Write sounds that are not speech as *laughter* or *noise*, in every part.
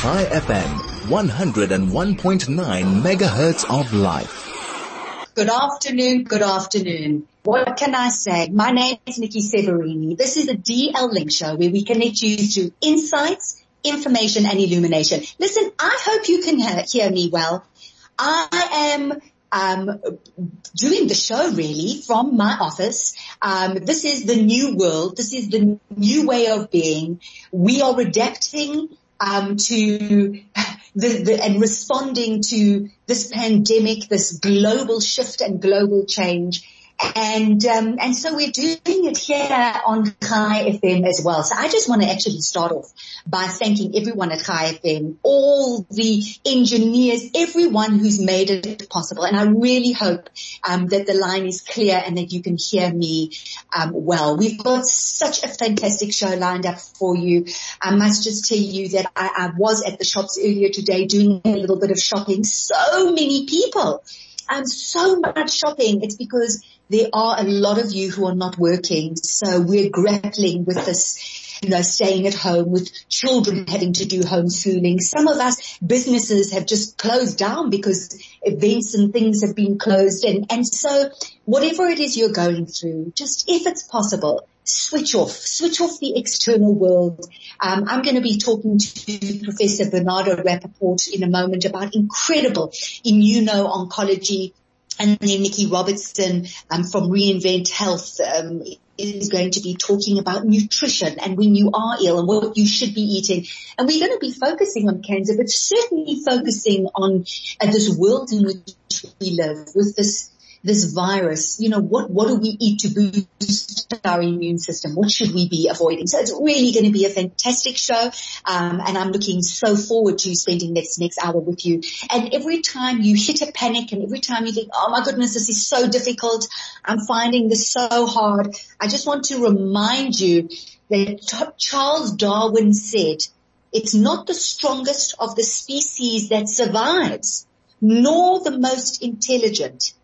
Chai FM, 101.9 megahertz of life. Good afternoon, good afternoon. What can I say? My name is Nikki Severini. This is a DL Link show where we connect you through insights, information and illumination. Listen, I hope you can hear, hear me well. I am um, doing the show really from my office. Um, this is the new world. This is the new way of being. We are adapting um, to the, the, and responding to this pandemic, this global shift and global change. And um, and so we're doing it here on Chai FM as well. So I just want to actually start off by thanking everyone at Chai FM, all the engineers, everyone who's made it possible. And I really hope um, that the line is clear and that you can hear me um, well. We've got such a fantastic show lined up for you. I must just tell you that I, I was at the shops earlier today doing a little bit of shopping. So many people um, so much shopping. It's because there are a lot of you who are not working. So we're grappling with this, you know, staying at home with children having to do homeschooling. Some of us businesses have just closed down because events and things have been closed. And, and so whatever it is you're going through, just if it's possible, switch off, switch off the external world. Um, I'm going to be talking to Professor Bernardo Rapoport in a moment about incredible immuno-oncology and then Nikki Robertson um, from Reinvent Health um, is going to be talking about nutrition and when you are ill and what you should be eating. And we're going to be focusing on cancer, but certainly focusing on uh, this world in which we live with this this virus, you know, what, what do we eat to boost our immune system? What should we be avoiding? So it's really going to be a fantastic show. Um, and I'm looking so forward to spending this next hour with you. And every time you hit a panic and every time you think, oh my goodness, this is so difficult. I'm finding this so hard. I just want to remind you that Charles Darwin said, it's not the strongest of the species that survives, nor the most intelligent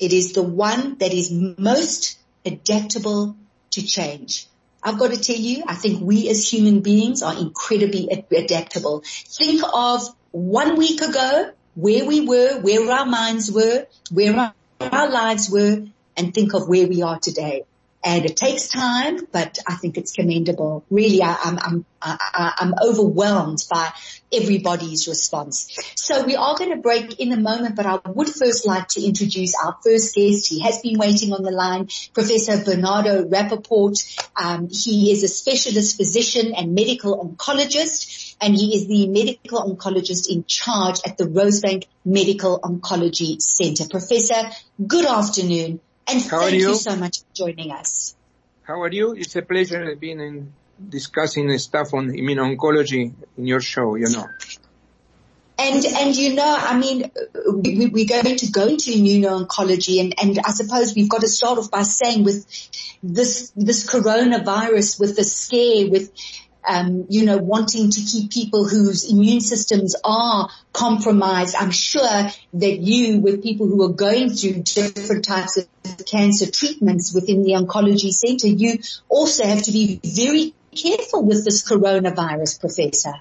it is the one that is most adaptable to change. I've got to tell you, I think we as human beings are incredibly adaptable. Think of one week ago, where we were, where our minds were, where our, lives were, and think of where we are today and it takes time, but I think it's commendable. Really, I, I'm, I'm, I, I'm overwhelmed by everybody's response. So we are going to break in a moment, but I would first like to introduce our first guest. He has been waiting on the line, Professor Bernardo Rapoport. Um, he is a specialist physician and medical oncologist, and he is the medical oncologist in charge at the Rosebank Medical Oncology Center. Professor, good afternoon. And How thank you? you? so much for joining us. How are you? It's a pleasure being in discussing stuff on immuno-oncology in your show, you know. And, and you know, I mean, we, we're going to go into immuno-oncology and, and I suppose we've got to start off by saying with this, this coronavirus, with the scare, with um, you know, wanting to keep people whose immune systems are compromised. I'm sure that you, with people who are going through different types of cancer treatments within the oncology center, you also have to be very careful with this coronavirus, Professor.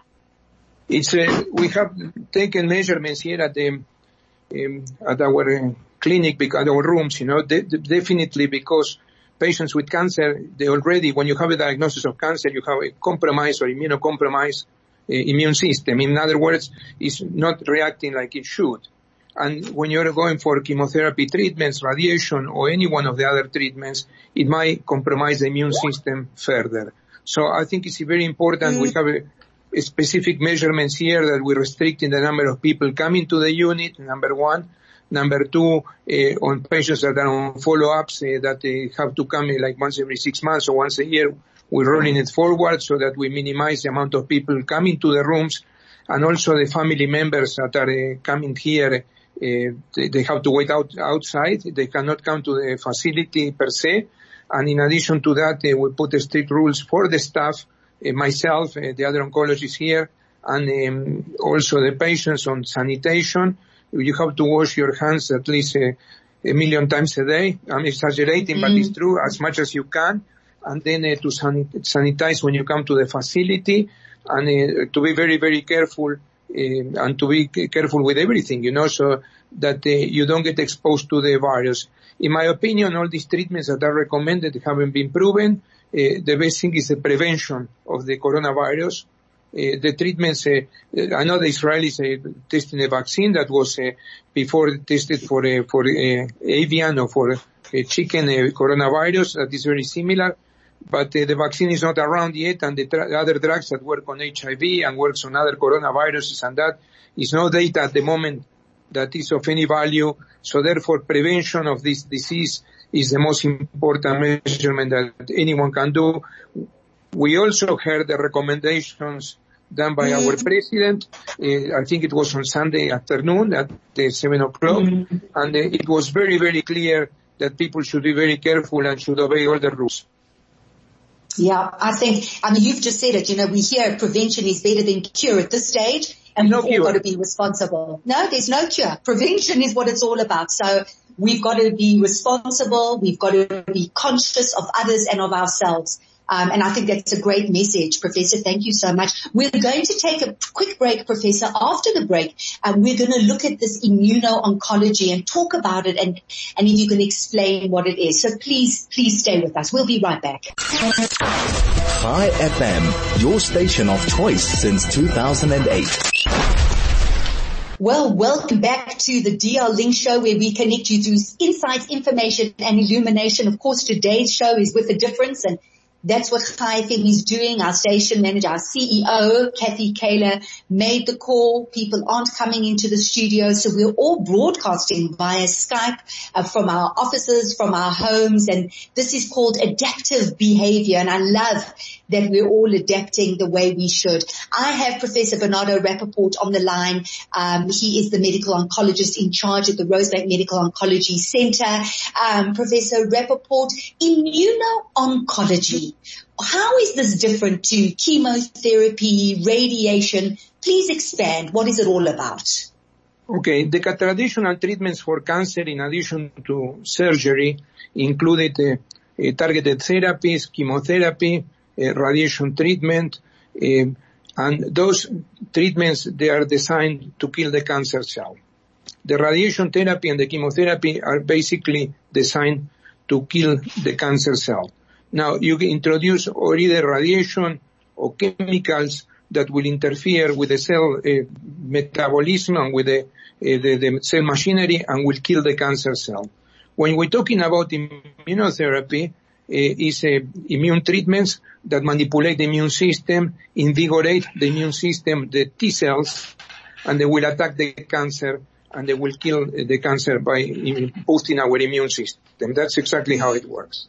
It's uh, we have taken measurements here at the um, at our uh, clinic, at our rooms, you know, de- de- definitely because patients with cancer, they already, when you have a diagnosis of cancer, you have a compromised or immunocompromised uh, immune system. In other words, it's not reacting like it should. And when you're going for chemotherapy treatments, radiation, or any one of the other treatments, it might compromise the immune system further. So I think it's very important mm-hmm. we have a, a specific measurements here that we're restricting the number of people coming to the unit, number one. Number two, uh, on patients that are on follow-ups uh, that they have to come in like once every six months or once a year, we're rolling it forward so that we minimize the amount of people coming to the rooms and also the family members that are coming here, they, they, have to wait out, outside. They cannot come to the facility per se. And in addition to that, we put strict rules for the staff, myself, the other oncologists here, and also the patients on sanitation you have to wash your hands at least a, a million times a day. I'm exaggerating, mm-hmm. but it's true as much as you can. And then uh, to sanitize when you come to the facility. and uh, to be very, very careful uh, and to be careful with everything, you know, so that uh, you don't get exposed to the virus. In my opinion, all these treatments that are recommended haven't been proven. Uh, the best thing is the prevention of the coronavirus. Uh, the treatments, uh, I know the Israelis uh, testing a vaccine that was uh, before tested for for avian or for chicken coronavirus that is very similar but uh, the vaccine is not around yet, and the other drugs that work on HIV and works on other coronaviruses and that is no data at the moment that is of any value. So therefore, prevention of this disease is the most important measurement that anyone can do. We also heard the recommendations done by our mm-hmm. president. Uh, I think it was on Sunday afternoon at uh, 7 o'clock. Mm-hmm. And uh, it was very, very clear that people should be very careful and should obey all the rules. Yeah, I think, I mean, you've just said it, you know, we hear prevention is better than cure at this stage and no we've all got to be responsible. No, there's no cure. Prevention is what it's all about. So we've got to be responsible. We've got to be conscious of others and of ourselves. Um, and I think that's a great message, Professor. Thank you so much. We're going to take a quick break, Professor. After the break, um, we're going to look at this immuno-oncology and talk about it and, and if you can explain what it is. So please, please stay with us. We'll be right back. Chai FM, your station of choice since 2008. Well, welcome back to the DL Link Show where we connect you through insights, information and illumination. Of course, today's show is with a difference and that's what Chai FM is doing. Our station manager, our CEO, Kathy Kaler, made the call. People aren't coming into the studio, so we're all broadcasting via Skype uh, from our offices, from our homes, and this is called adaptive behavior. And I love that we're all adapting the way we should. I have Professor Bernardo Rapoport on the line. Um, he is the medical oncologist in charge at the Rosebank Medical Oncology Center. Um, Professor Rapoport, immuno-oncology how is this different to chemotherapy, radiation? Please expand. What is it all about? Okay, the traditional treatments for cancer in addition to surgery included uh, uh, targeted therapies, chemotherapy, radiation treatment, uh, and those treatments, they are designed to kill the cancer cell. The radiation therapy and the chemotherapy are basically designed to kill the cancer cell. Now you introduce or either radiation or chemicals that will interfere with the cell uh, metabolism and with the, uh, the, the, cell machinery and will kill the cancer cell. When we're talking about immunotherapy, uh, is uh, immune treatments that manipulate the immune system, invigorate the immune system, the T cells, and they will attack the cancer and they will kill the cancer by boosting our immune system. That's exactly how it works.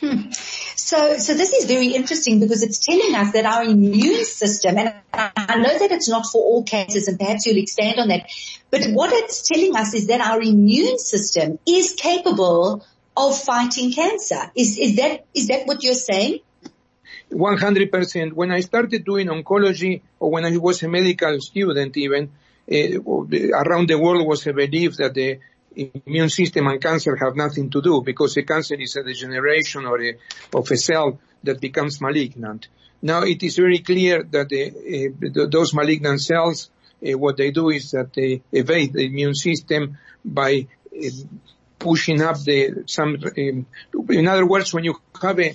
Hmm. So, so this is very interesting because it's telling us that our immune system, and I know that it's not for all cancers and perhaps you'll expand on that, but what it's telling us is that our immune system is capable of fighting cancer. Is, is that, is that what you're saying? 100%. When I started doing oncology or when I was a medical student even, uh, around the world was a belief that the immune system and cancer have nothing to do because a cancer is a degeneration or a, of a cell that becomes malignant. Now it is very clear that the, uh, those malignant cells, uh, what they do is that they evade the immune system by pushing up the some. Um, in other words, when you have a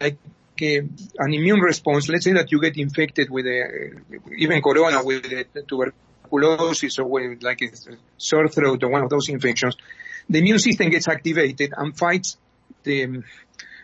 like a, an immune response, let's say that you get infected with a even corona with a tuberculosis or like a sore throat or one of those infections, the immune system gets activated and fights the,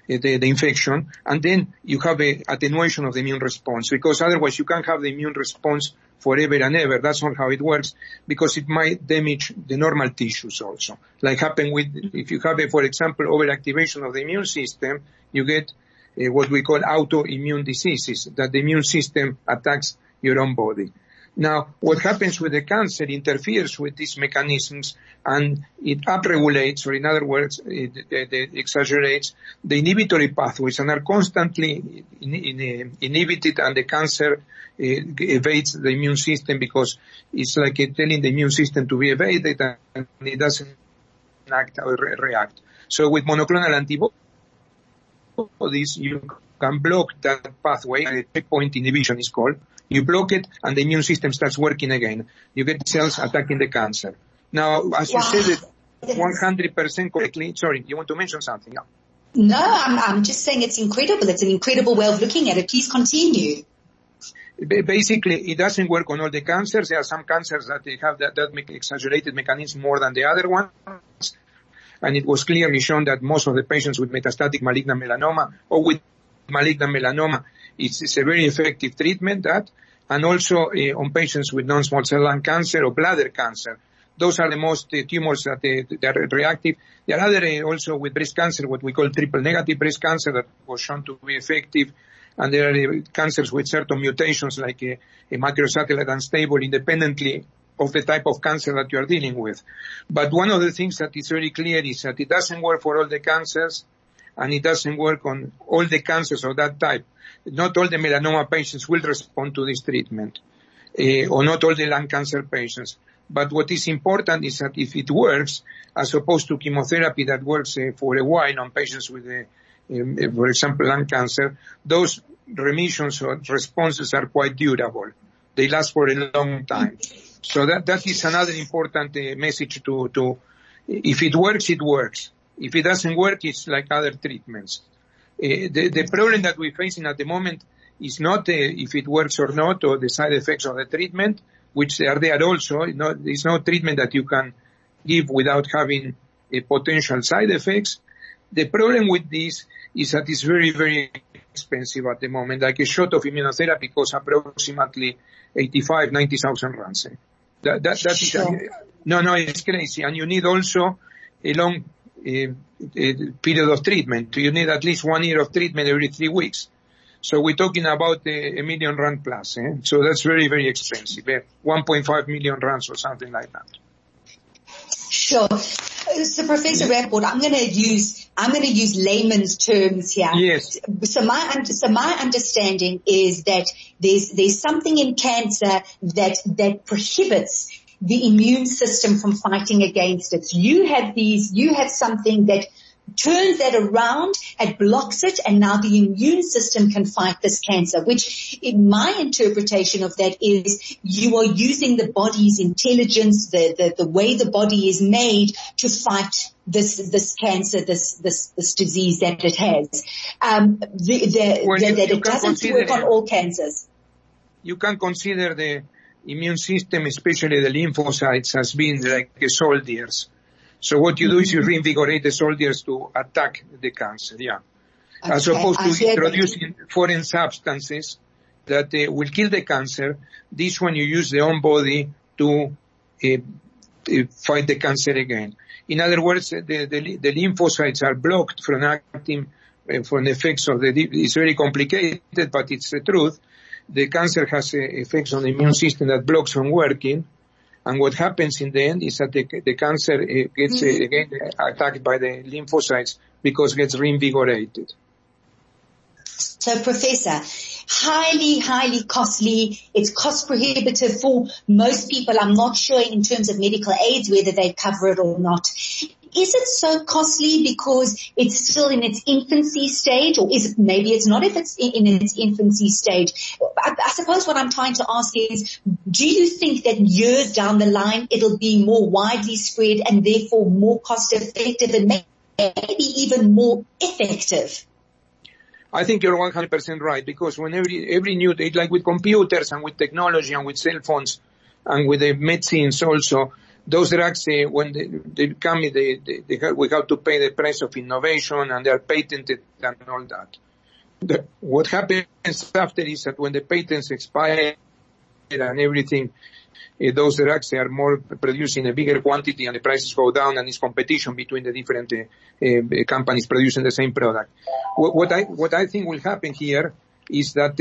the, the, infection, and then you have a attenuation of the immune response because otherwise you can't have the immune response forever and ever. That's not how it works because it might damage the normal tissues also. Like happen with, if you have, a, for example, overactivation of the immune system, you get uh, what we call autoimmune diseases, that the immune system attacks your own body. Now, what happens with the cancer interferes with these mechanisms and it upregulates, or in other words, it, it, it exaggerates the inhibitory pathways and are constantly in, in, inhibited and the cancer uh, evades the immune system because it's like telling the immune system to be evaded and it doesn't act or re- react. So with monoclonal antibodies, you can block that pathway, the checkpoint inhibition is called. You block it and the immune system starts working again. You get cells attacking the cancer. Now, as you said it 100% correctly, sorry, you want to mention something? Yeah. No, I'm, I'm just saying it's incredible. It's an incredible way of looking at it. Please continue. Basically, it doesn't work on all the cancers. There are some cancers that they have that, that exaggerated mechanism more than the other ones. And it was clearly shown that most of the patients with metastatic malignant melanoma or with malignant melanoma, it's, it's a very effective treatment that, and also uh, on patients with non-small cell lung cancer or bladder cancer. Those are the most uh, tumors that, uh, that are reactive. There are other also with breast cancer, what we call triple negative breast cancer that was shown to be effective and there are cancers with certain mutations like a microsatellite unstable independently of the type of cancer that you are dealing with. But one of the things that is very clear is that it doesn't work for all the cancers and it doesn't work on all the cancers of that type. Not all the melanoma patients will respond to this treatment, uh, or not all the lung cancer patients. But what is important is that if it works, as opposed to chemotherapy that works uh, for a while on patients with uh, um, for example, lung cancer, those remissions or responses are quite durable. They last for a long time. So that, that is another important uh, message to, to, if it works, it works. If it doesn't work, it's like other treatments. Uh, the, the problem that we're facing at the moment is not uh, if it works or not or the side effects of the treatment, which they are there also. You know, there's no treatment that you can give without having uh, potential side effects. The problem with this is that it's very, very expensive at the moment. Like a shot of immunotherapy costs approximately 85, 90,000 rands. That, that, that is, uh, no, no, it's crazy. And you need also a long period of treatment. You need at least one year of treatment every three weeks. So we're talking about a, a million rand plus. Eh? So that's very, very expensive. Eh? 1.5 million rands or something like that. Sure. So Professor Rapoport, I'm going to use, I'm going to use layman's terms here. Yes. So my, so my understanding is that there's, there's something in cancer that, that prohibits the immune system from fighting against it. So you have these, you have something that turns that around, it blocks it, and now the immune system can fight this cancer, which in my interpretation of that is you are using the body's intelligence, the, the, the way the body is made to fight this, this cancer, this, this, this disease that it has. Um, the, the, well, the, you, that it doesn't work on all cancers. You can consider the immune system, especially the lymphocytes, has been like soldiers so what you do is you mm-hmm. reinvigorate the soldiers to attack the cancer, yeah. Okay. As opposed to introducing foreign substances that uh, will kill the cancer. This one you use the own body to uh, fight the cancer again. In other words, the, the, the lymphocytes are blocked from acting uh, from the effects of the, it's very complicated, but it's the truth. The cancer has uh, effects on the immune system that blocks from working and what happens in the end is that the, the cancer uh, gets uh, mm-hmm. again attacked by the lymphocytes because it gets reinvigorated. So professor, highly, highly costly. It's cost prohibitive for most people. I'm not sure in terms of medical aids whether they cover it or not is it so costly because it's still in its infancy stage or is it maybe it's not if it's in, its infancy stage? I, I, suppose what I'm trying to ask is, do you think that years down the line it'll be more widely spread and therefore more cost effective and maybe even more effective? I think you're 100% right because when every, every new, day, like with computers and with technology and with cell phones and with the medicines also, those drugs, uh, when they, they come, they, they, they have, we have to pay the price of innovation and they are patented and all that. The, what happens after is that when the patents expire and everything, uh, those drugs are more produced in a bigger quantity and the prices go down and it's competition between the different uh, companies producing the same product. What, what, I, what I think will happen here is that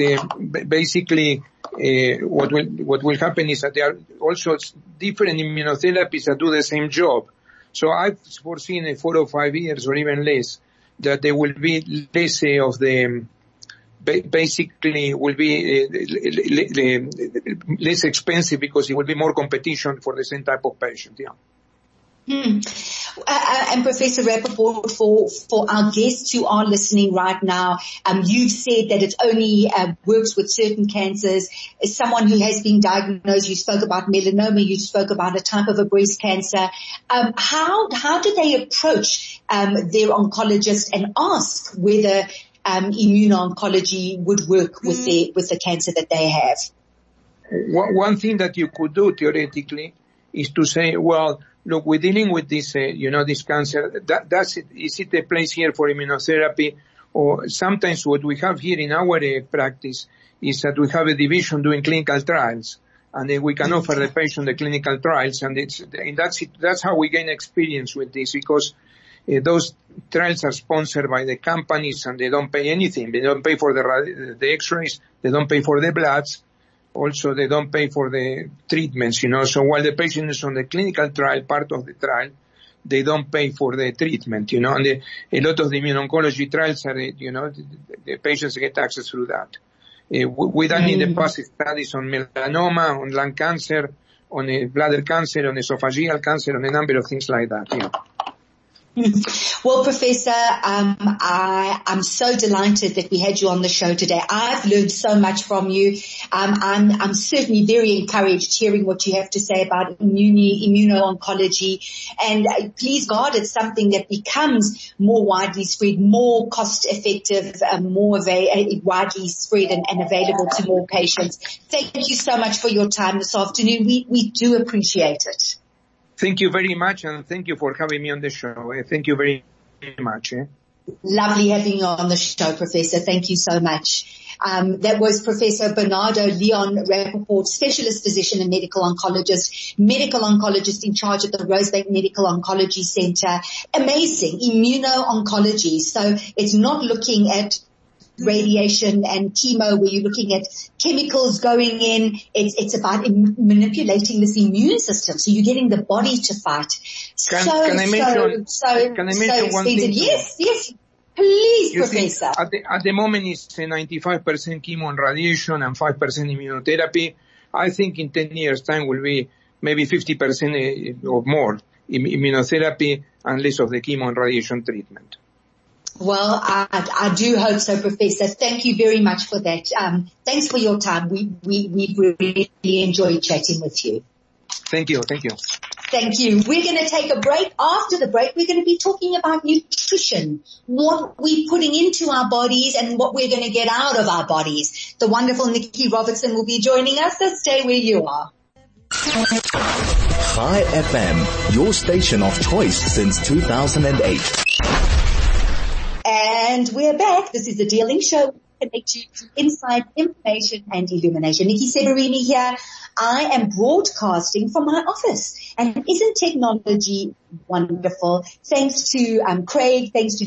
basically uh, what will what will happen is that there are also different immunotherapies that do the same job. So I've foreseen in four or five years or even less that there will be less uh, of the basically will be uh, less expensive because it will be more competition for the same type of patient. Yeah. Hmm. Uh, uh, and Professor Rapoport, for, for our guests who are listening right now, um, you've said that it only uh, works with certain cancers. As someone who has been diagnosed, you spoke about melanoma, you spoke about a type of a breast cancer. Um, how how do they approach um, their oncologist and ask whether um, immuno-oncology would work with mm. the with the cancer that they have? One thing that you could do theoretically is to say, well, look, we're dealing with this, uh, you know, this cancer. That, that's it. Is it a place here for immunotherapy? Or sometimes what we have here in our uh, practice is that we have a division doing clinical trials and then we can mm-hmm. offer the patient the clinical trials and it's, and that's it, that's how we gain experience with this because uh, those trials are sponsored by the companies and they don't pay anything. They don't pay for the, the x-rays, they don't pay for the bloods, also they don't pay for the treatments, you know. So while the patient is on the clinical trial, part of the trial, they don't pay for the treatment, you know. And the, a lot of the immuno-oncology trials are, you know, the, the patients get access through that. Uh, we done in the mm-hmm. past studies on melanoma, on lung cancer, on a bladder cancer, on esophageal cancer, on a number of things like that. Yeah. *laughs* Well, Professor, um, I, am so delighted that we had you on the show today. I've learned so much from you. Um, I'm, I'm, certainly very encouraged hearing what you have to say about immuni, immuno-oncology. And uh, please God, it's something that becomes more widely spread, more cost effective, uh, more widely spread and, and, available to more patients. Thank you so much for your time this afternoon. We, we do appreciate it. Thank you very much and thank you for having me on the show. Eh, thank you very much. Eh? Lovely having you on the show, Professor. Thank you so much. Um, that was Professor Bernardo Leon Rapoport, specialist physician and medical oncologist, medical oncologist in charge of the Rosebank Medical Oncology Center. Amazing immuno-oncology. So it's not looking at Mm-hmm. radiation and chemo where you're looking at chemicals going in. It's, it's about Im- manipulating this immune system. So you're getting the body to fight. Can, so, can I mention, so, so, can I mention so one thing? Yes, yes. Please, you Professor. at, the, at the moment it's 95% chemo and radiation and 5% immunotherapy. I think in 10 years time will be maybe 50% eh, or more immunotherapy and less of the chemo and radiation treatment. Well, I, I do hope so, Professor. Thank you very much for that. Um, thanks for your time. We, we, we really enjoyed chatting with you. Thank you. Thank you. Thank you. We're going to take a break. After the break, we're going to be talking about nutrition, what we're putting into our bodies and what we're going to get out of our bodies. The wonderful Nikki Robertson will be joining us, so stay where you are. Chai FM, your station of choice since 2008. And we're back. This is the DL Link Show. Connect you to insight, information and illumination. Nikki Severini here. I am broadcasting from my office and isn't technology wonderful? Thanks to um, Craig, thanks to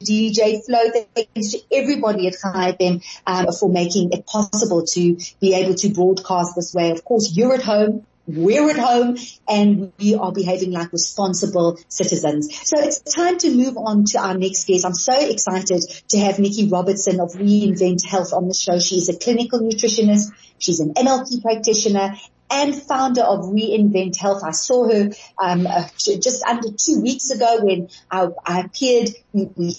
DJ Flow, thanks to everybody at Chai um, for making it possible to be able to broadcast this way. Of course, you're at home we're at home and we are behaving like responsible citizens. So it's time to move on to our next guest. I'm so excited to have Nikki Robertson of Reinvent Health on the show. She's a clinical nutritionist. She's an NLP practitioner and founder of Reinvent Health. I saw her um, uh, just under two weeks ago when I, I appeared. We,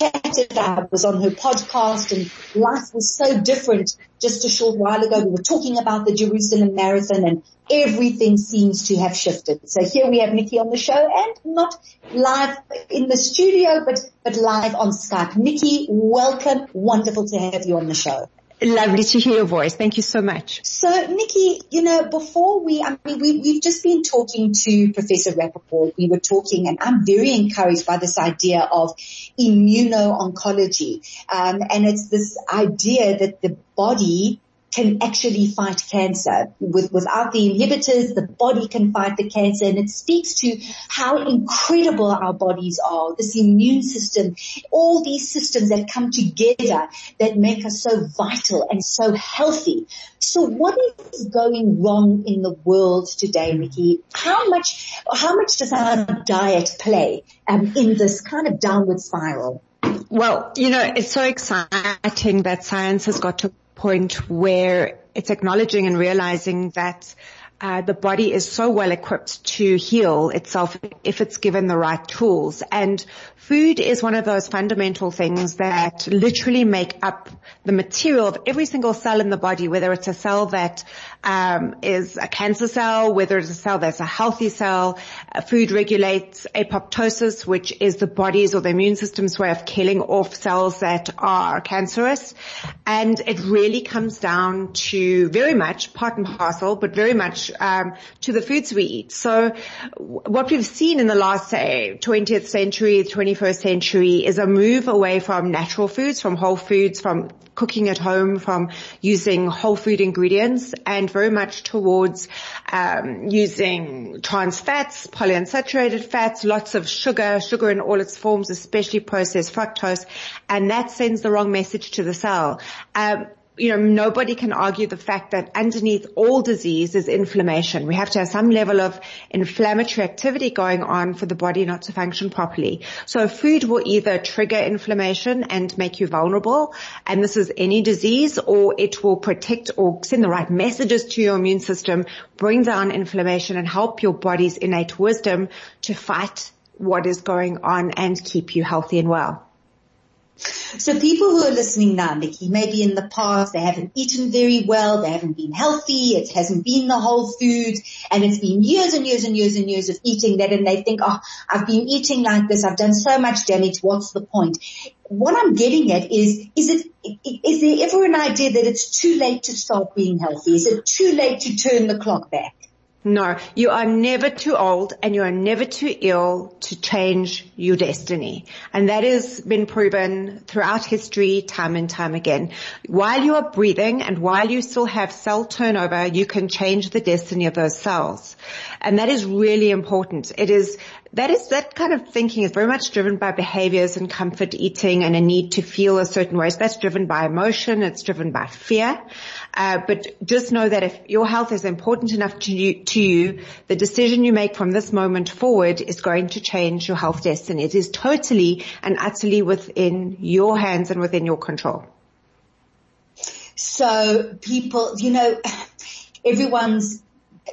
chatted. I was on her podcast, and life was so different just a short while ago. We were talking about the Jerusalem Marathon, and everything seems to have shifted. So here we have Nikki on the show, and not live in the studio, but but live on Skype. Nikki, welcome. Wonderful to have you on the show. Lovely to hear your voice. Thank you so much. So Nikki, you know, before we, I mean, we, we've just been talking to Professor Rapoport. We were talking and I'm very encouraged by this idea of immuno-oncology. Um, and it's this idea that the body can actually fight cancer. With, without the inhibitors, the body can fight the cancer and it speaks to how incredible our bodies are, this immune system, all these systems that come together that make us so vital and so healthy. So what is going wrong in the world today, Nikki? How much, how much does our diet play um, in this kind of downward spiral? Well, you know, it's so exciting that science has got to point where it's acknowledging and realizing that uh, the body is so well equipped to heal itself if it's given the right tools. And food is one of those fundamental things that literally make up the material of every single cell in the body, whether it's a cell that um, is a cancer cell, whether it's a cell that's a healthy cell. Uh, food regulates apoptosis, which is the body's or the immune system's way of killing off cells that are cancerous. And it really comes down to very much part and parcel, but very much um, to the foods we eat. So what we've seen in the last, say, 20th century, 21st century is a move away from natural foods, from whole foods, from cooking at home, from using whole food ingredients and very much towards um, using trans fats, polyunsaturated fats, lots of sugar, sugar in all its forms, especially processed fructose, and that sends the wrong message to the cell. Um, you know, nobody can argue the fact that underneath all disease is inflammation. We have to have some level of inflammatory activity going on for the body not to function properly. So food will either trigger inflammation and make you vulnerable, and this is any disease, or it will protect or send the right messages to your immune system, bring down inflammation and help your body's innate wisdom to fight what is going on and keep you healthy and well. So people who are listening now, Nikki, maybe in the past they haven't eaten very well, they haven't been healthy, it hasn't been the whole food, and it's been years and years and years and years of eating that and they think, oh, I've been eating like this, I've done so much damage, what's the point? What I'm getting at is, is it, is there ever an idea that it's too late to start being healthy? Is it too late to turn the clock back? No, you are never too old and you are never too ill to change your destiny. And that has been proven throughout history time and time again. While you are breathing and while you still have cell turnover, you can change the destiny of those cells. And that is really important. It is that is that kind of thinking is very much driven by behaviors and comfort eating and a need to feel a certain way. So that's driven by emotion. It's driven by fear. Uh, but just know that if your health is important enough to you, to you, the decision you make from this moment forward is going to change your health destiny. It is totally and utterly within your hands and within your control. So people, you know, everyone's,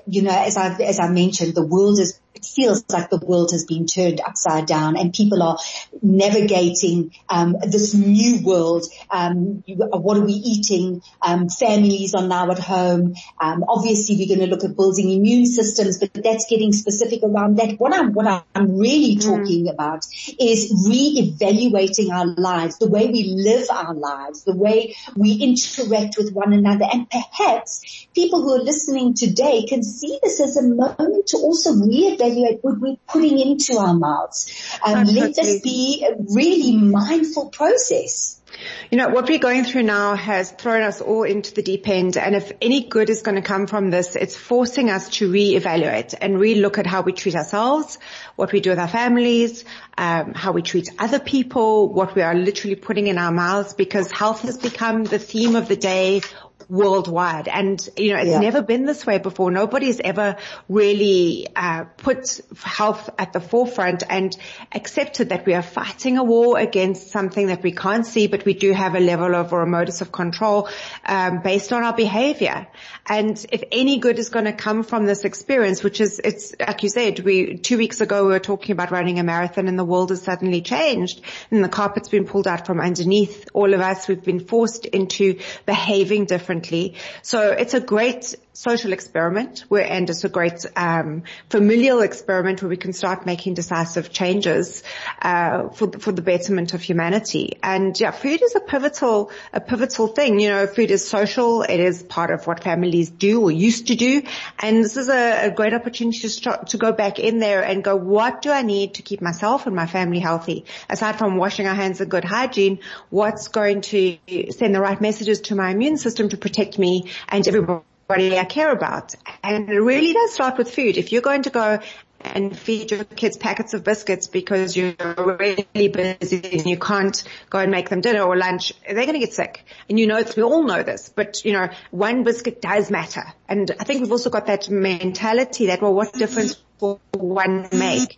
you know, as I, as I mentioned, the world is it feels like the world has been turned upside down and people are navigating um, this new world. Um, what are we eating? Um, families are now at home. Um, obviously, we're going to look at building immune systems, but that's getting specific around that. What I'm what I'm really mm. talking about is re-evaluating our lives, the way we live our lives, the way we interact with one another, and perhaps people who are listening today can see this as a moment to also re-evaluate evaluate what we're putting into our mouths. Um, let this be a really mindful process. You know, what we're going through now has thrown us all into the deep end. And if any good is going to come from this, it's forcing us to reevaluate and re-look at how we treat ourselves, what we do with our families, um, how we treat other people, what we are literally putting in our mouths because health has become the theme of the day worldwide. And, you know, it's yeah. never been this way before. Nobody's ever really uh, put health at the forefront and accepted that we are fighting a war against something that we can't see, but we do have a level of or a modus of control um, based on our behavior. And if any good is going to come from this experience, which is, it's like you said, we two weeks ago we were talking about running a marathon and the world has suddenly changed and the carpet's been pulled out from underneath all of us. We've been forced into behaving differently differently. So it's a great social experiment where, and it's a great um, familial experiment where we can start making decisive changes uh, for for the betterment of humanity. And yeah, food is a pivotal a pivotal thing. You know, food is social. It is part of what families do or used to do. And this is a, a great opportunity to start to go back in there and go, what do I need to keep myself and my family healthy? Aside from washing our hands and good hygiene, what's going to send the right messages to my immune system to protect me and everybody I care about. And it really does start with food. If you're going to go and feed your kids packets of biscuits because you're really busy and you can't go and make them dinner or lunch, they're going to get sick. And you know, we all know this, but you know, one biscuit does matter. And I think we've also got that mentality that, well, what difference will one make?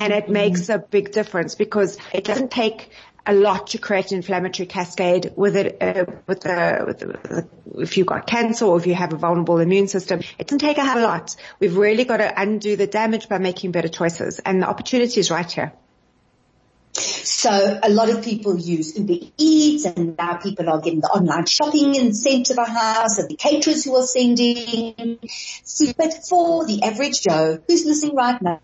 And it makes a big difference because it doesn't take a lot to create an inflammatory cascade with it, uh, with, the, with, the, with if you've got cancer or if you have a vulnerable immune system. It doesn't take a lot. We've really got to undo the damage by making better choices and the opportunity is right here. So a lot of people use Uber Eats and now people are getting the online shopping and sent to the house and the caterers who are sending. But for the average Joe who's listening right now,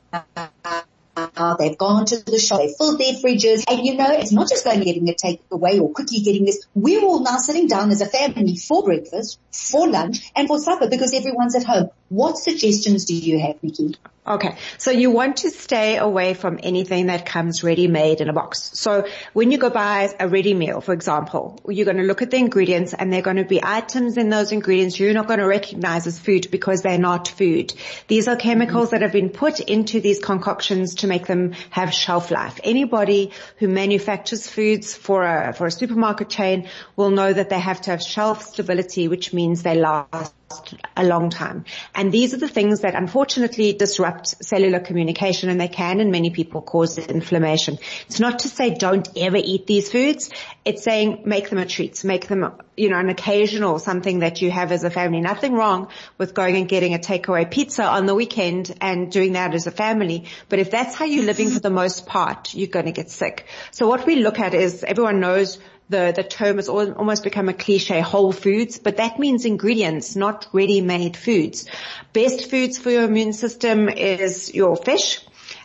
Uh, they've gone to the shop, They've filled their fridges, and you know, it's not just going getting a takeaway or quickly getting this. We're all now sitting down as a family for breakfast, for lunch, and for supper because everyone's at home. What suggestions do you have, Nikki? Okay. So you want to stay away from anything that comes ready made in a box. So when you go buy a ready meal, for example, you're going to look at the ingredients and there are going to be items in those ingredients you're not going to recognize as food because they're not food. These are chemicals that have been put into these concoctions to make them have shelf life. Anybody who manufactures foods for a, for a supermarket chain will know that they have to have shelf stability, which means they last a long time. And these are the things that unfortunately disrupt cellular communication and they can in many people cause inflammation. It's not to say don't ever eat these foods. It's saying make them a treat, make them, you know, an occasional something that you have as a family. Nothing wrong with going and getting a takeaway pizza on the weekend and doing that as a family. But if that's how you're living for the most part, you're going to get sick. So what we look at is everyone knows the, the term has almost become a cliche, whole foods, but that means ingredients, not ready-made foods. Best foods for your immune system is your fish,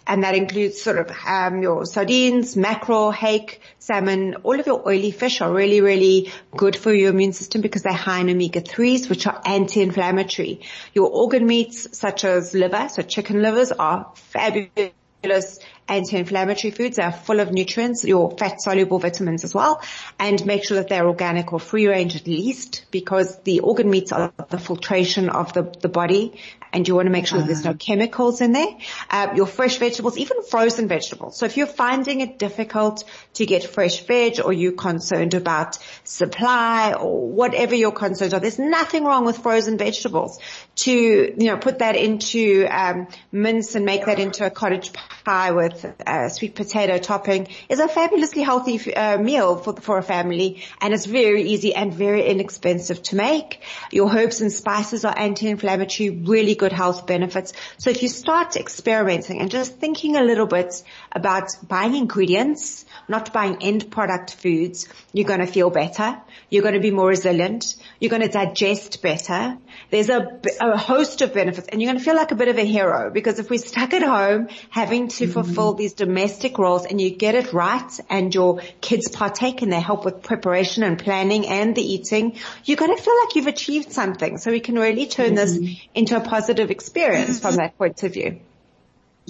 and that includes sort of um, your sardines, mackerel, hake, salmon, all of your oily fish are really, really good for your immune system because they're high in omega-3s, which are anti-inflammatory. Your organ meats, such as liver, so chicken livers, are fabulous anti-inflammatory foods. Are full of nutrients, your fat soluble vitamins as well, and make sure that they're organic or free range at least because the organ meats are the filtration of the, the body and you want to make sure uh there's no chemicals in there. Uh, your fresh vegetables, even frozen vegetables. So if you're finding it difficult to get fresh veg or you're concerned about supply or whatever your concerns are, there's nothing wrong with frozen vegetables to, you know, put that into, um, mince and make that into a cottage pie with uh, sweet potato topping is a fabulously healthy uh, meal for, for a family and it's very easy and very inexpensive to make. Your herbs and spices are anti-inflammatory, really good health benefits. So if you start experimenting and just thinking a little bit about buying ingredients, not buying end product foods, you're going to feel better. You're going to be more resilient. You're going to digest better. There's a, a host of benefits and you're going to feel like a bit of a hero because if we're stuck at home having to mm-hmm. fulfill these domestic roles and you get it right and your kids partake and they help with preparation and planning and the eating, you're going to feel like you've achieved something. So we can really turn mm-hmm. this into a positive experience from that point of view.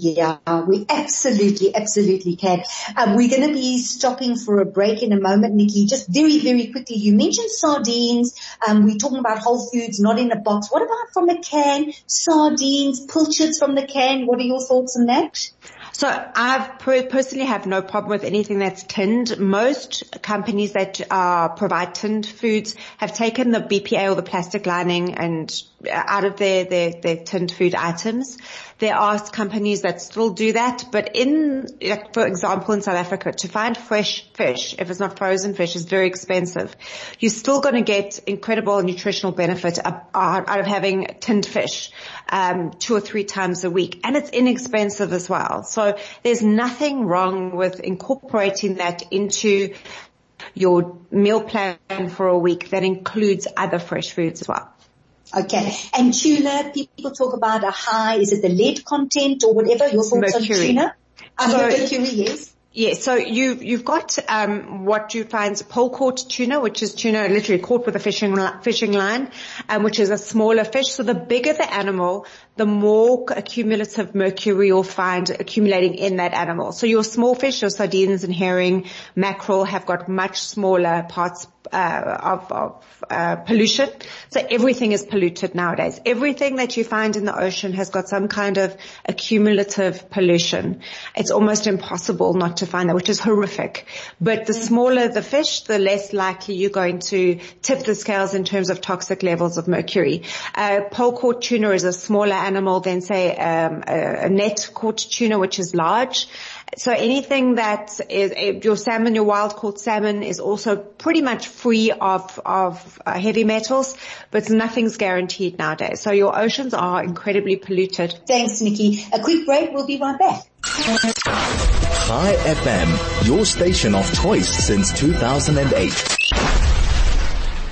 Yeah, we absolutely, absolutely can. Um, we're going to be stopping for a break in a moment, Nikki. Just very, very quickly, you mentioned sardines. Um, we're talking about whole foods, not in a box. What about from a can? Sardines, pilchards from the can. What are your thoughts on that? So I personally have no problem with anything that's tinned. Most companies that uh, provide tinned foods have taken the BPA or the plastic lining and out of their, their, their tinned food items. There are companies that still do that, but in, like for example, in South Africa, to find fresh fish, if it's not frozen fish, is very expensive. You're still going to get incredible nutritional benefit out of having tinned fish um, two or three times a week, and it's inexpensive as well. So there's nothing wrong with incorporating that into your meal plan for a week that includes other fresh foods as well. Okay. And tuna, people talk about a high, is it the lead content or whatever? Your thoughts mercury. on tuna? Um, so, mercury, yes. Yes, so you, you've got um, what you find pole caught tuna, which is tuna literally caught with a fishing fishing line, um, which is a smaller fish. So the bigger the animal, the more accumulative mercury you'll find accumulating in that animal. So your small fish, your sardines and herring, mackerel have got much smaller parts uh, of, of uh, pollution. So everything is polluted nowadays. Everything that you find in the ocean has got some kind of accumulative pollution. It's almost impossible not to find that, which is horrific. But the smaller the fish, the less likely you're going to tip the scales in terms of toxic levels of mercury. Uh, pole caught tuna is a smaller animal than say um, a, a net caught tuna, which is large So anything that is eh, your salmon, your wild caught salmon is also pretty much free of, of uh, heavy metals, but nothing's guaranteed nowadays. So your oceans are incredibly polluted. Thanks, Nikki. A quick break. We'll be right back. Chai FM, your station of choice since 2008.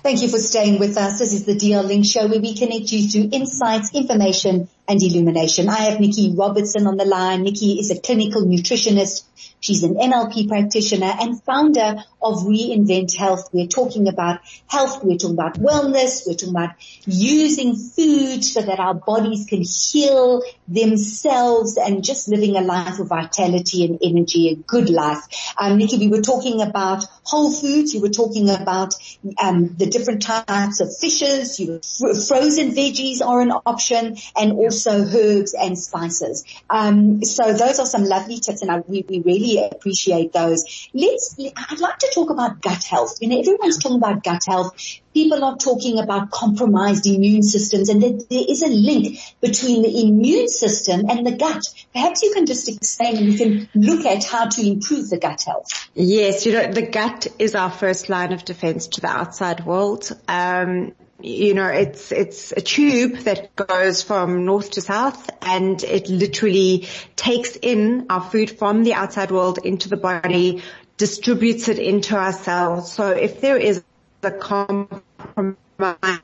Thank you for staying with us. This is the DL Link Show where we connect you to insights, information, and illumination. I have Nikki Robertson on the line. Nikki is a clinical nutritionist She's an NLP practitioner and founder of Reinvent Health. We're talking about health. We're talking about wellness. We're talking about using food so that our bodies can heal themselves and just living a life of vitality and energy, a good life. Um, Nikki, we were talking about whole foods. You were talking about um, the different types of fishes. You, frozen veggies are an option and also herbs and spices. Um, so those are some lovely tips and I, we, we really appreciate those. Let's, I'd like to talk about gut health. You know, everyone's talking about gut health. People are talking about compromised immune systems and that there is a link between the immune system and the gut. Perhaps you can just explain and we can look at how to improve the gut health. Yes, you know, the gut is our first line of defense to the outside world. Um, you know, it's, it's a tube that goes from north to south and it literally takes in our food from the outside world into the body, distributes it into our cells. So if there is a compromise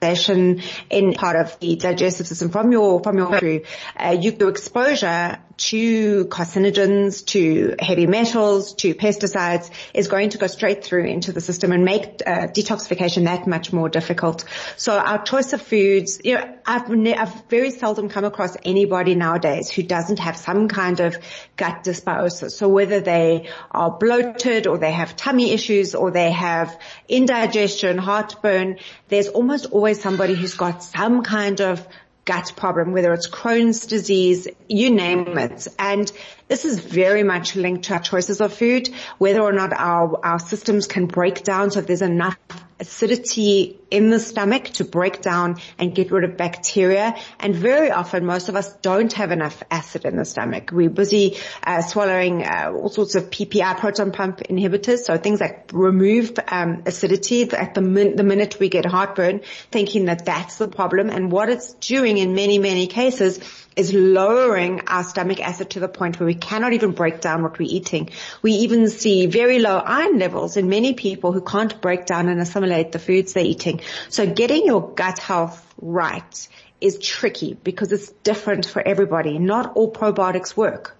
in part of the digestive system from your from your food, uh, you do exposure to carcinogens, to heavy metals, to pesticides is going to go straight through into the system and make uh, detoxification that much more difficult. So our choice of foods, you know, I've, ne- I've very seldom come across anybody nowadays who doesn't have some kind of gut dysbiosis. So whether they are bloated or they have tummy issues or they have indigestion, heartburn, there's almost always somebody who's got some kind of gut problem, whether it's Crohn's disease, you name it. And this is very much linked to our choices of food, whether or not our, our systems can break down. So if there's enough acidity in the stomach to break down and get rid of bacteria. And very often, most of us don't have enough acid in the stomach. We're busy uh, swallowing uh, all sorts of PPI, proton pump inhibitors, so things that remove um, acidity at the, min- the minute we get heartburn, thinking that that's the problem. And what it's doing in many, many cases is lowering our stomach acid to the point where we cannot even break down what we're eating. We even see very low iron levels in many people who can't break down and assimilate the foods they're eating. So getting your gut health right is tricky because it's different for everybody. Not all probiotics work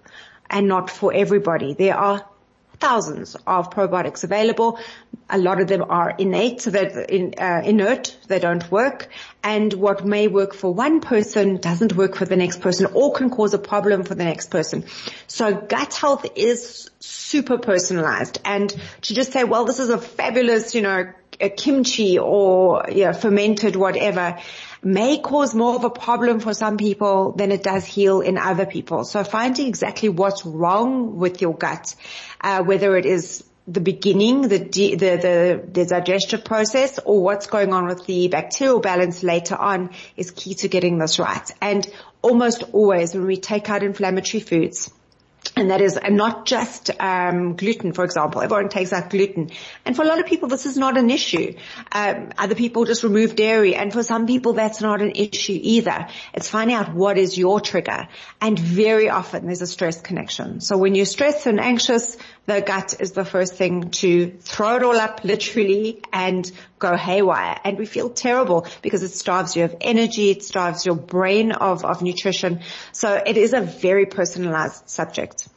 and not for everybody. There are thousands of probiotics available. A lot of them are innate, so they're in, uh, inert, they don't work. And what may work for one person doesn't work for the next person or can cause a problem for the next person. So gut health is super personalized and to just say, well, this is a fabulous, you know, kimchi or you know, fermented whatever may cause more of a problem for some people than it does heal in other people. So finding exactly what's wrong with your gut, uh, whether it is the beginning, the, the, the, the digestive process or what's going on with the bacterial balance later on is key to getting this right. And almost always when we take out inflammatory foods, and that is not just um, gluten, for example. Everyone takes out gluten, and for a lot of people, this is not an issue. Um, other people just remove dairy, and for some people, that's not an issue either. It's finding out what is your trigger, and very often there's a stress connection. So when you're stressed and anxious, the gut is the first thing to throw it all up, literally, and go haywire. And we feel terrible because it starves you of energy, it starves your brain of of nutrition. So it is a very personalized subject.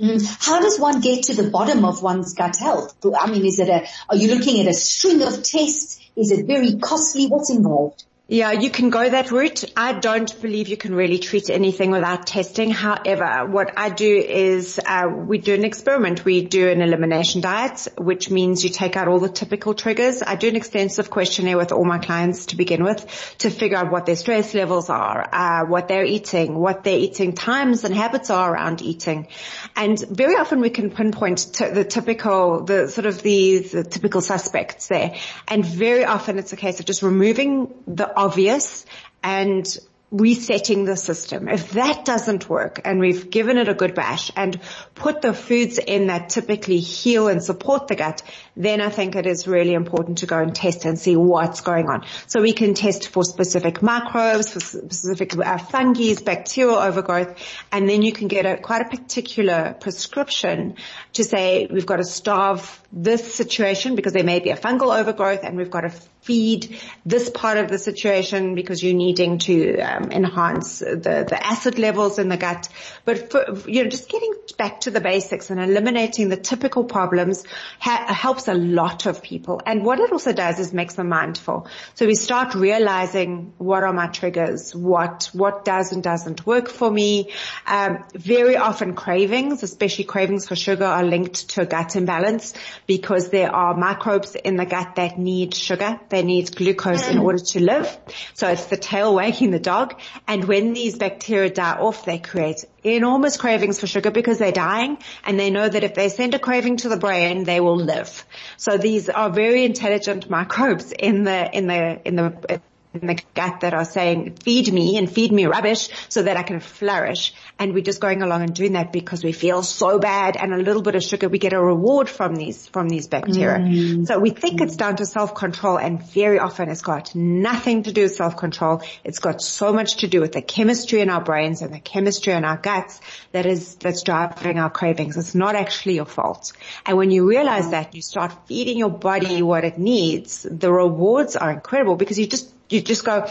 Mm. How does one get to the bottom of one's gut health? I mean, is it a, are you looking at a string of tests? Is it very costly? What's involved? Yeah, you can go that route. I don't believe you can really treat anything without testing. However, what I do is uh, we do an experiment. We do an elimination diet, which means you take out all the typical triggers. I do an extensive questionnaire with all my clients to begin with to figure out what their stress levels are, uh, what they're eating, what their eating times and habits are around eating. And very often we can pinpoint t- the typical, the sort of the, the typical suspects there. And very often it's a case of just removing the obvious and resetting the system. If that doesn't work and we've given it a good bash and put the foods in that typically heal and support the gut, then I think it is really important to go and test and see what's going on. So we can test for specific microbes, for specific uh, fungi, bacterial overgrowth, and then you can get a quite a particular prescription to say we've got to starve this situation because there may be a fungal overgrowth and we've got to feed this part of the situation because you're needing to um, enhance the, the acid levels in the gut. But for, you know, just getting back to the basics and eliminating the typical problems ha- helps a lot of people. And what it also does is makes them mindful. So we start realizing what are my triggers, what, what does and doesn't work for me. Um, very often cravings, especially cravings for sugar are linked to a gut imbalance because there are microbes in the gut that need sugar. They need glucose in order to live. So it's the tail wagging the dog. And when these bacteria die off, they create enormous cravings for sugar because they're dying and they know that if they send a craving to the brain, they will live. So these are very intelligent microbes in the, in the, in the, in the gut that are saying, feed me and feed me rubbish so that I can flourish. And we're just going along and doing that because we feel so bad and a little bit of sugar, we get a reward from these, from these bacteria. Mm. So we think it's down to self-control and very often it's got nothing to do with self-control. It's got so much to do with the chemistry in our brains and the chemistry in our guts that is, that's driving our cravings. It's not actually your fault. And when you realize that, you start feeding your body what it needs, the rewards are incredible because you just you just go,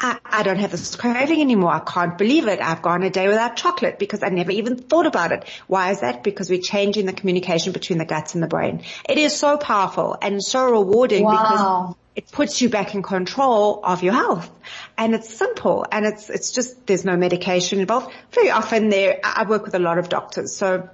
I, I, don't have this craving anymore. I can't believe it. I've gone a day without chocolate because I never even thought about it. Why is that? Because we're changing the communication between the guts and the brain. It is so powerful and so rewarding wow. because it puts you back in control of your health. And it's simple and it's, it's just, there's no medication involved. Very often there, I work with a lot of doctors. So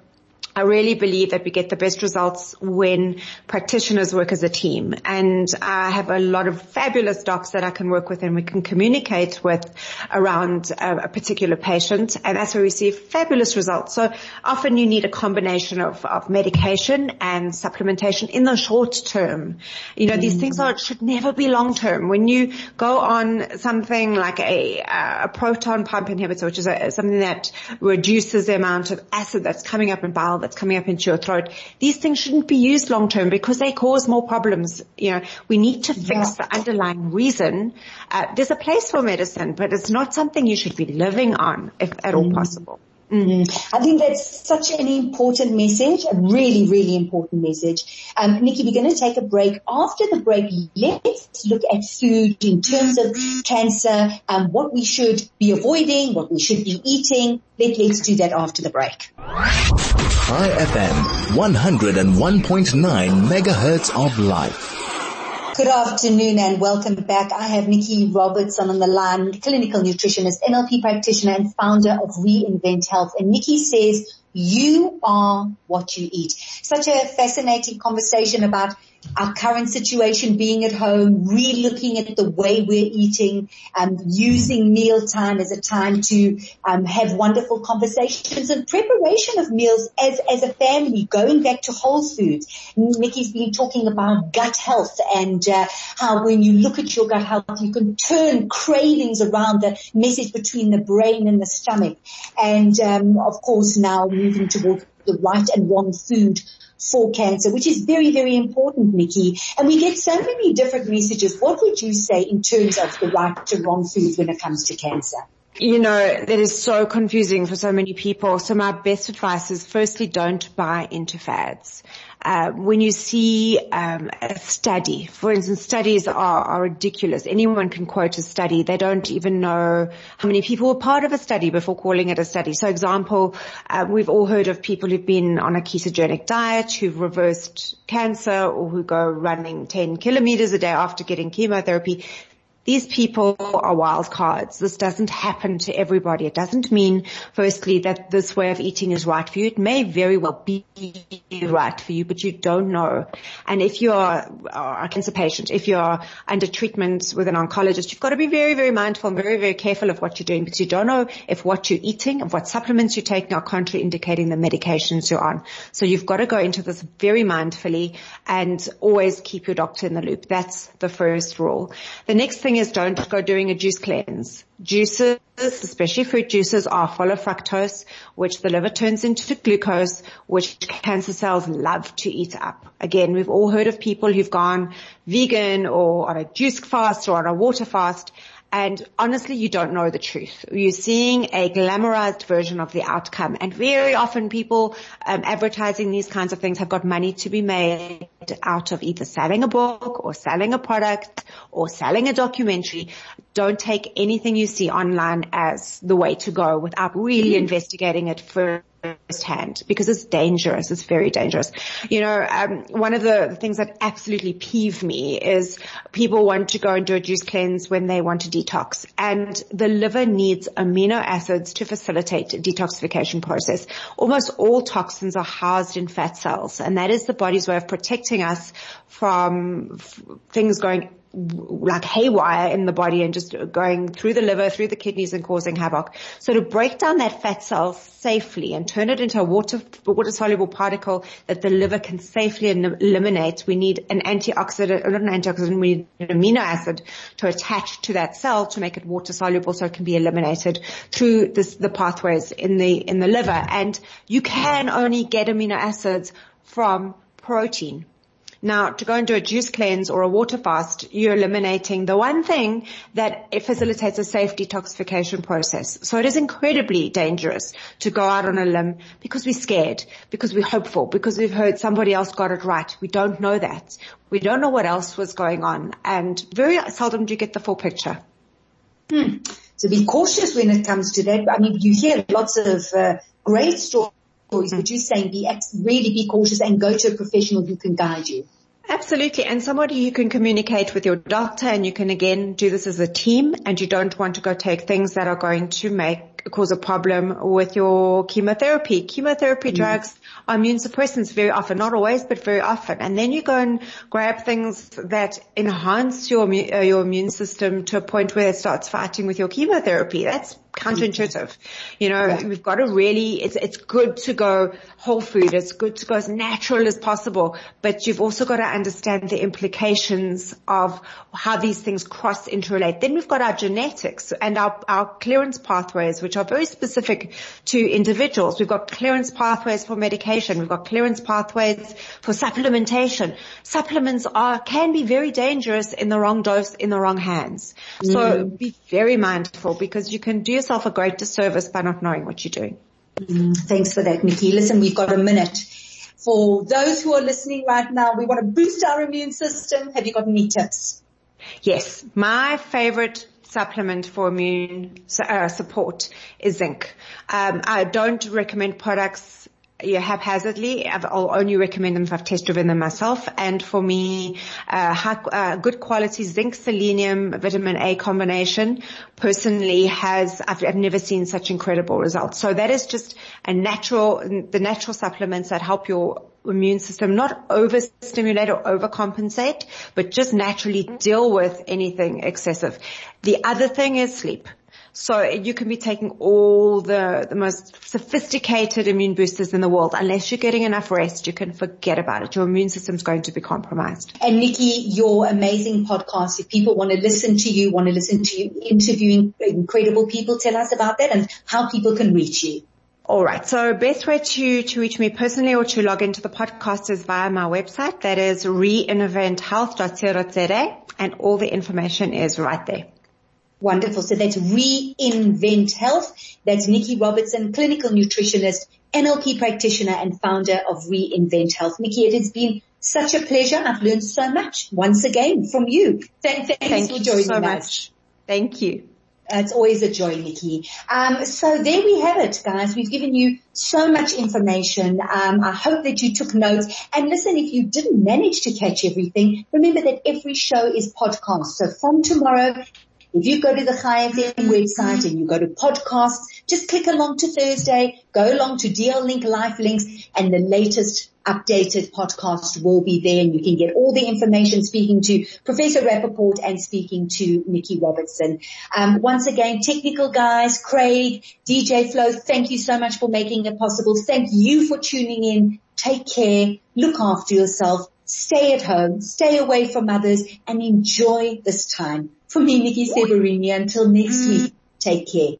I really believe that we get the best results when practitioners work as a team. And I have a lot of fabulous docs that I can work with and we can communicate with around a, a particular patient. And that's where we see fabulous results. So often you need a combination of, of medication and supplementation in the short term. You know, mm. these things are, should never be long term. When you go on something like a, a proton pump inhibitor, which is a, something that reduces the amount of acid that's coming up in bile that's coming up into your throat. These things shouldn't be used long term because they cause more problems. You know, we need to fix yeah. the underlying reason. Uh, there's a place for medicine, but it's not something you should be living on if at all mm. possible. Mm. I think that's such an important message, a really, really important message. Um, Nikki, we're going to take a break. After the break, let's look at food in terms of cancer, um, what we should be avoiding, what we should be eating. Let, let's do that after the break. Chai FM, 101.9 megahertz of life. Good afternoon and welcome back. I have Nikki Robertson on the line, clinical nutritionist, NLP practitioner and founder of Reinvent Health. And Nikki says, you are what you eat. Such a fascinating conversation about our current situation, being at home, re-looking at the way we're eating, um, using meal time as a time to um, have wonderful conversations and preparation of meals as, as a family, going back to whole foods. Nikki's been talking about gut health and uh, how when you look at your gut health, you can turn cravings around the message between the brain and the stomach. And um, of course now moving towards the right and wrong food for cancer, which is very, very important, Nikki. And we get so many different messages. What would you say in terms of the right to wrong food when it comes to cancer? You know, that is so confusing for so many people. So my best advice is firstly don't buy into fads. Uh, when you see um, a study, for instance, studies are, are, ridiculous. Anyone can quote a study. They don't even know how many people were part of a study before calling it a study. So example, uh, we've all heard of people who've been on a ketogenic diet, who've reversed cancer or who go running 10 kilometers a day after getting chemotherapy. These people are wild cards. This doesn't happen to everybody. It doesn't mean, firstly, that this way of eating is right for you. It may very well be right for you, but you don't know. And if you're a uh, cancer patient, if you're under treatment with an oncologist, you've got to be very, very mindful and very, very careful of what you're doing because you don't know if what you're eating, of what supplements you're taking are contraindicating the medications you're on. So you've got to go into this very mindfully and always keep your doctor in the loop. That's the first rule. The next thing is don't go doing a juice cleanse. Juices, especially fruit juices, are full of fructose, which the liver turns into glucose, which cancer cells love to eat up. Again, we've all heard of people who've gone vegan or on a juice fast or on a water fast and honestly, you don't know the truth. You're seeing a glamorized version of the outcome. And very often people um, advertising these kinds of things have got money to be made out of either selling a book or selling a product or selling a documentary. Don't take anything you see online as the way to go without really investigating it first firsthand because it's dangerous. It's very dangerous. You know, um, one of the things that absolutely peeve me is people want to go and do a juice cleanse when they want to detox and the liver needs amino acids to facilitate detoxification process. Almost all toxins are housed in fat cells and that is the body's way of protecting us from f- things going like haywire in the body and just going through the liver, through the kidneys and causing havoc. So to break down that fat cell safely and turn it into a water, water soluble particle that the liver can safely eliminate, we need an antioxidant, not an antioxidant, we need an amino acid to attach to that cell to make it water soluble so it can be eliminated through this, the pathways in the, in the liver. And you can only get amino acids from protein. Now, to go and do a juice cleanse or a water fast, you're eliminating the one thing that facilitates a safe detoxification process. So it is incredibly dangerous to go out on a limb because we're scared, because we're hopeful, because we've heard somebody else got it right. We don't know that. We don't know what else was going on and very seldom do you get the full picture. Hmm. So be cautious when it comes to that. I mean, you hear lots of uh, great stories stories, but you're saying be really be cautious and go to a professional who can guide you. Absolutely. And somebody who can communicate with your doctor and you can again do this as a team and you don't want to go take things that are going to make, cause a problem with your chemotherapy. Chemotherapy mm. drugs are immune suppressants very often, not always, but very often. And then you go and grab things that enhance your, uh, your immune system to a point where it starts fighting with your chemotherapy. That's counterintuitive. You know, yeah. we've got to really, it's, it's good to go whole food. It's good to go as natural as possible, but you've also got to understand the implications of how these things cross interrelate. Then we've got our genetics and our, our clearance pathways, which are very specific to individuals. We've got clearance pathways for medication. We've got clearance pathways for supplementation. Supplements are, can be very dangerous in the wrong dose, in the wrong hands. Mm. So be very mindful because you can do yourself a great disservice by not knowing what you're doing. Mm, thanks for that, Nikki. Listen, we've got a minute. For those who are listening right now, we want to boost our immune system. Have you got any tips? Yes. My favorite supplement for immune uh, support is zinc. Um, I don't recommend products yeah, haphazardly. I'll only recommend them if I've test driven them myself. And for me, uh, high, uh, good quality zinc, selenium, vitamin A combination personally has, I've, I've, never seen such incredible results. So that is just a natural, the natural supplements that help your immune system not overstimulate or overcompensate, but just naturally deal with anything excessive. The other thing is sleep. So you can be taking all the, the most sophisticated immune boosters in the world. Unless you're getting enough rest, you can forget about it. Your immune system's going to be compromised. And Nikki, your amazing podcast, if people want to listen to you, want to listen to you interviewing incredible people, tell us about that and how people can reach you. All right. So best way to, to reach me personally or to log into the podcast is via my website. That is reinventhealth.co.za and all the information is right there. Wonderful. So that's Reinvent Health. That's Nikki Robertson, clinical nutritionist, NLP practitioner and founder of Reinvent Health. Nikki, it has been such a pleasure. I've learned so much once again from you. Thank, thanks Thank for joining so us. Much. Thank you. It's always a joy, Nikki. Um, so there we have it, guys. We've given you so much information. Um, I hope that you took notes. And listen, if you didn't manage to catch everything, remember that every show is podcast. So from tomorrow, if you go to the Chai FM website and you go to podcasts, just click along to Thursday, go along to DL Link Life Links and the latest updated podcast will be there and you can get all the information speaking to Professor Rapoport and speaking to Nikki Robertson. Um, once again, technical guys, Craig, DJ Flo, thank you so much for making it possible. Thank you for tuning in. Take care. Look after yourself stay at home, stay away from others and enjoy this time. For me, Nikki Severini, until next week, mm. take care.